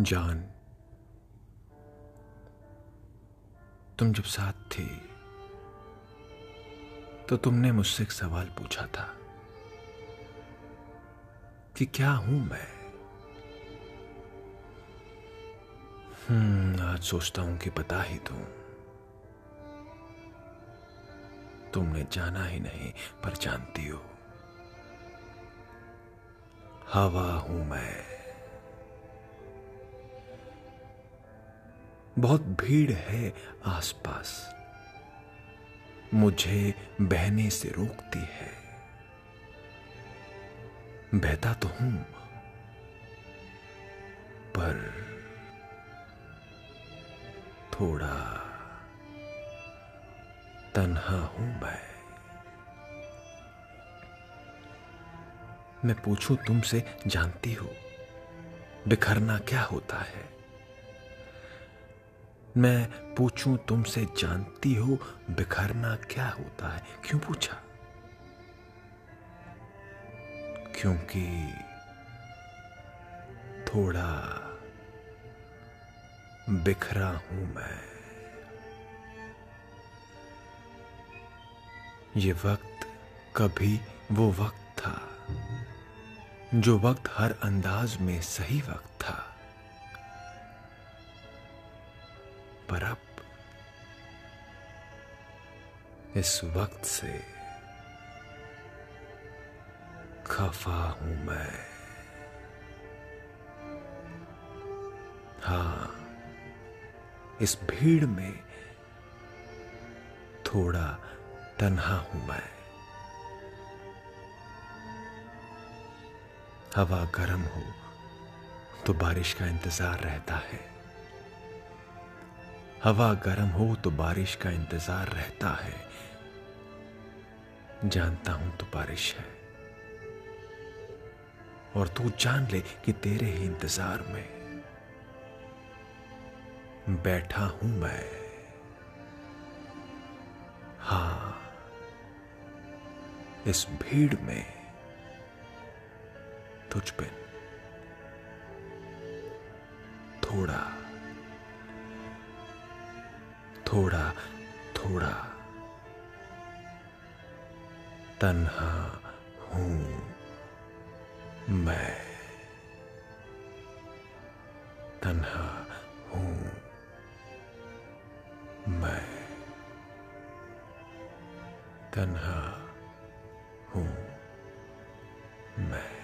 जान। तुम जब साथ थी तो तुमने मुझसे एक सवाल पूछा था कि क्या हूँ मैं? हम्म आज सोचता हूँ कि बता ही दूँ तुमने जाना ही नहीं, पर जानती हो। हवा हूँ मैं। बहुत भीड़ है आसपास। मुझे बहने से रोकती है। बहता तो हूँ, पर थोड़ा तन्हा हूँ मैं। मैं पूछूँ, तुमसे जानती हो, बिखरना क्या होता है? मैं पूछूँ, तुमसे जानती हो बिखरना क्या होता है? क्यों पूछा? क्योंकि थोड़ा बिखरा हूँ मैं। ये वक्त कभी वो वक्त था, जो वक्त हर अंदाज में सही वक्त था। पर अब इस वक्त से खफा हूँ मैं। हाँ, इस भीड़ में थोड़ा तन्हा हूँ मैं। हवा गर्म हो तो बारिश का इंतज़ार रहता है। हवा गर्म हो तो बारिश का इंतज़ार रहता है। जानता हूँ तो बारिश है। और तू जान ले कि तेरे ही इंतज़ार में बैठा हूँ मैं। हाँ, इस भीड़ में तुझ पे थोड़ा थोड़ा थोड़ा। तन्हा हूँ मैं। तन्हा हूँ मैं। तन्हा हूँ मैं।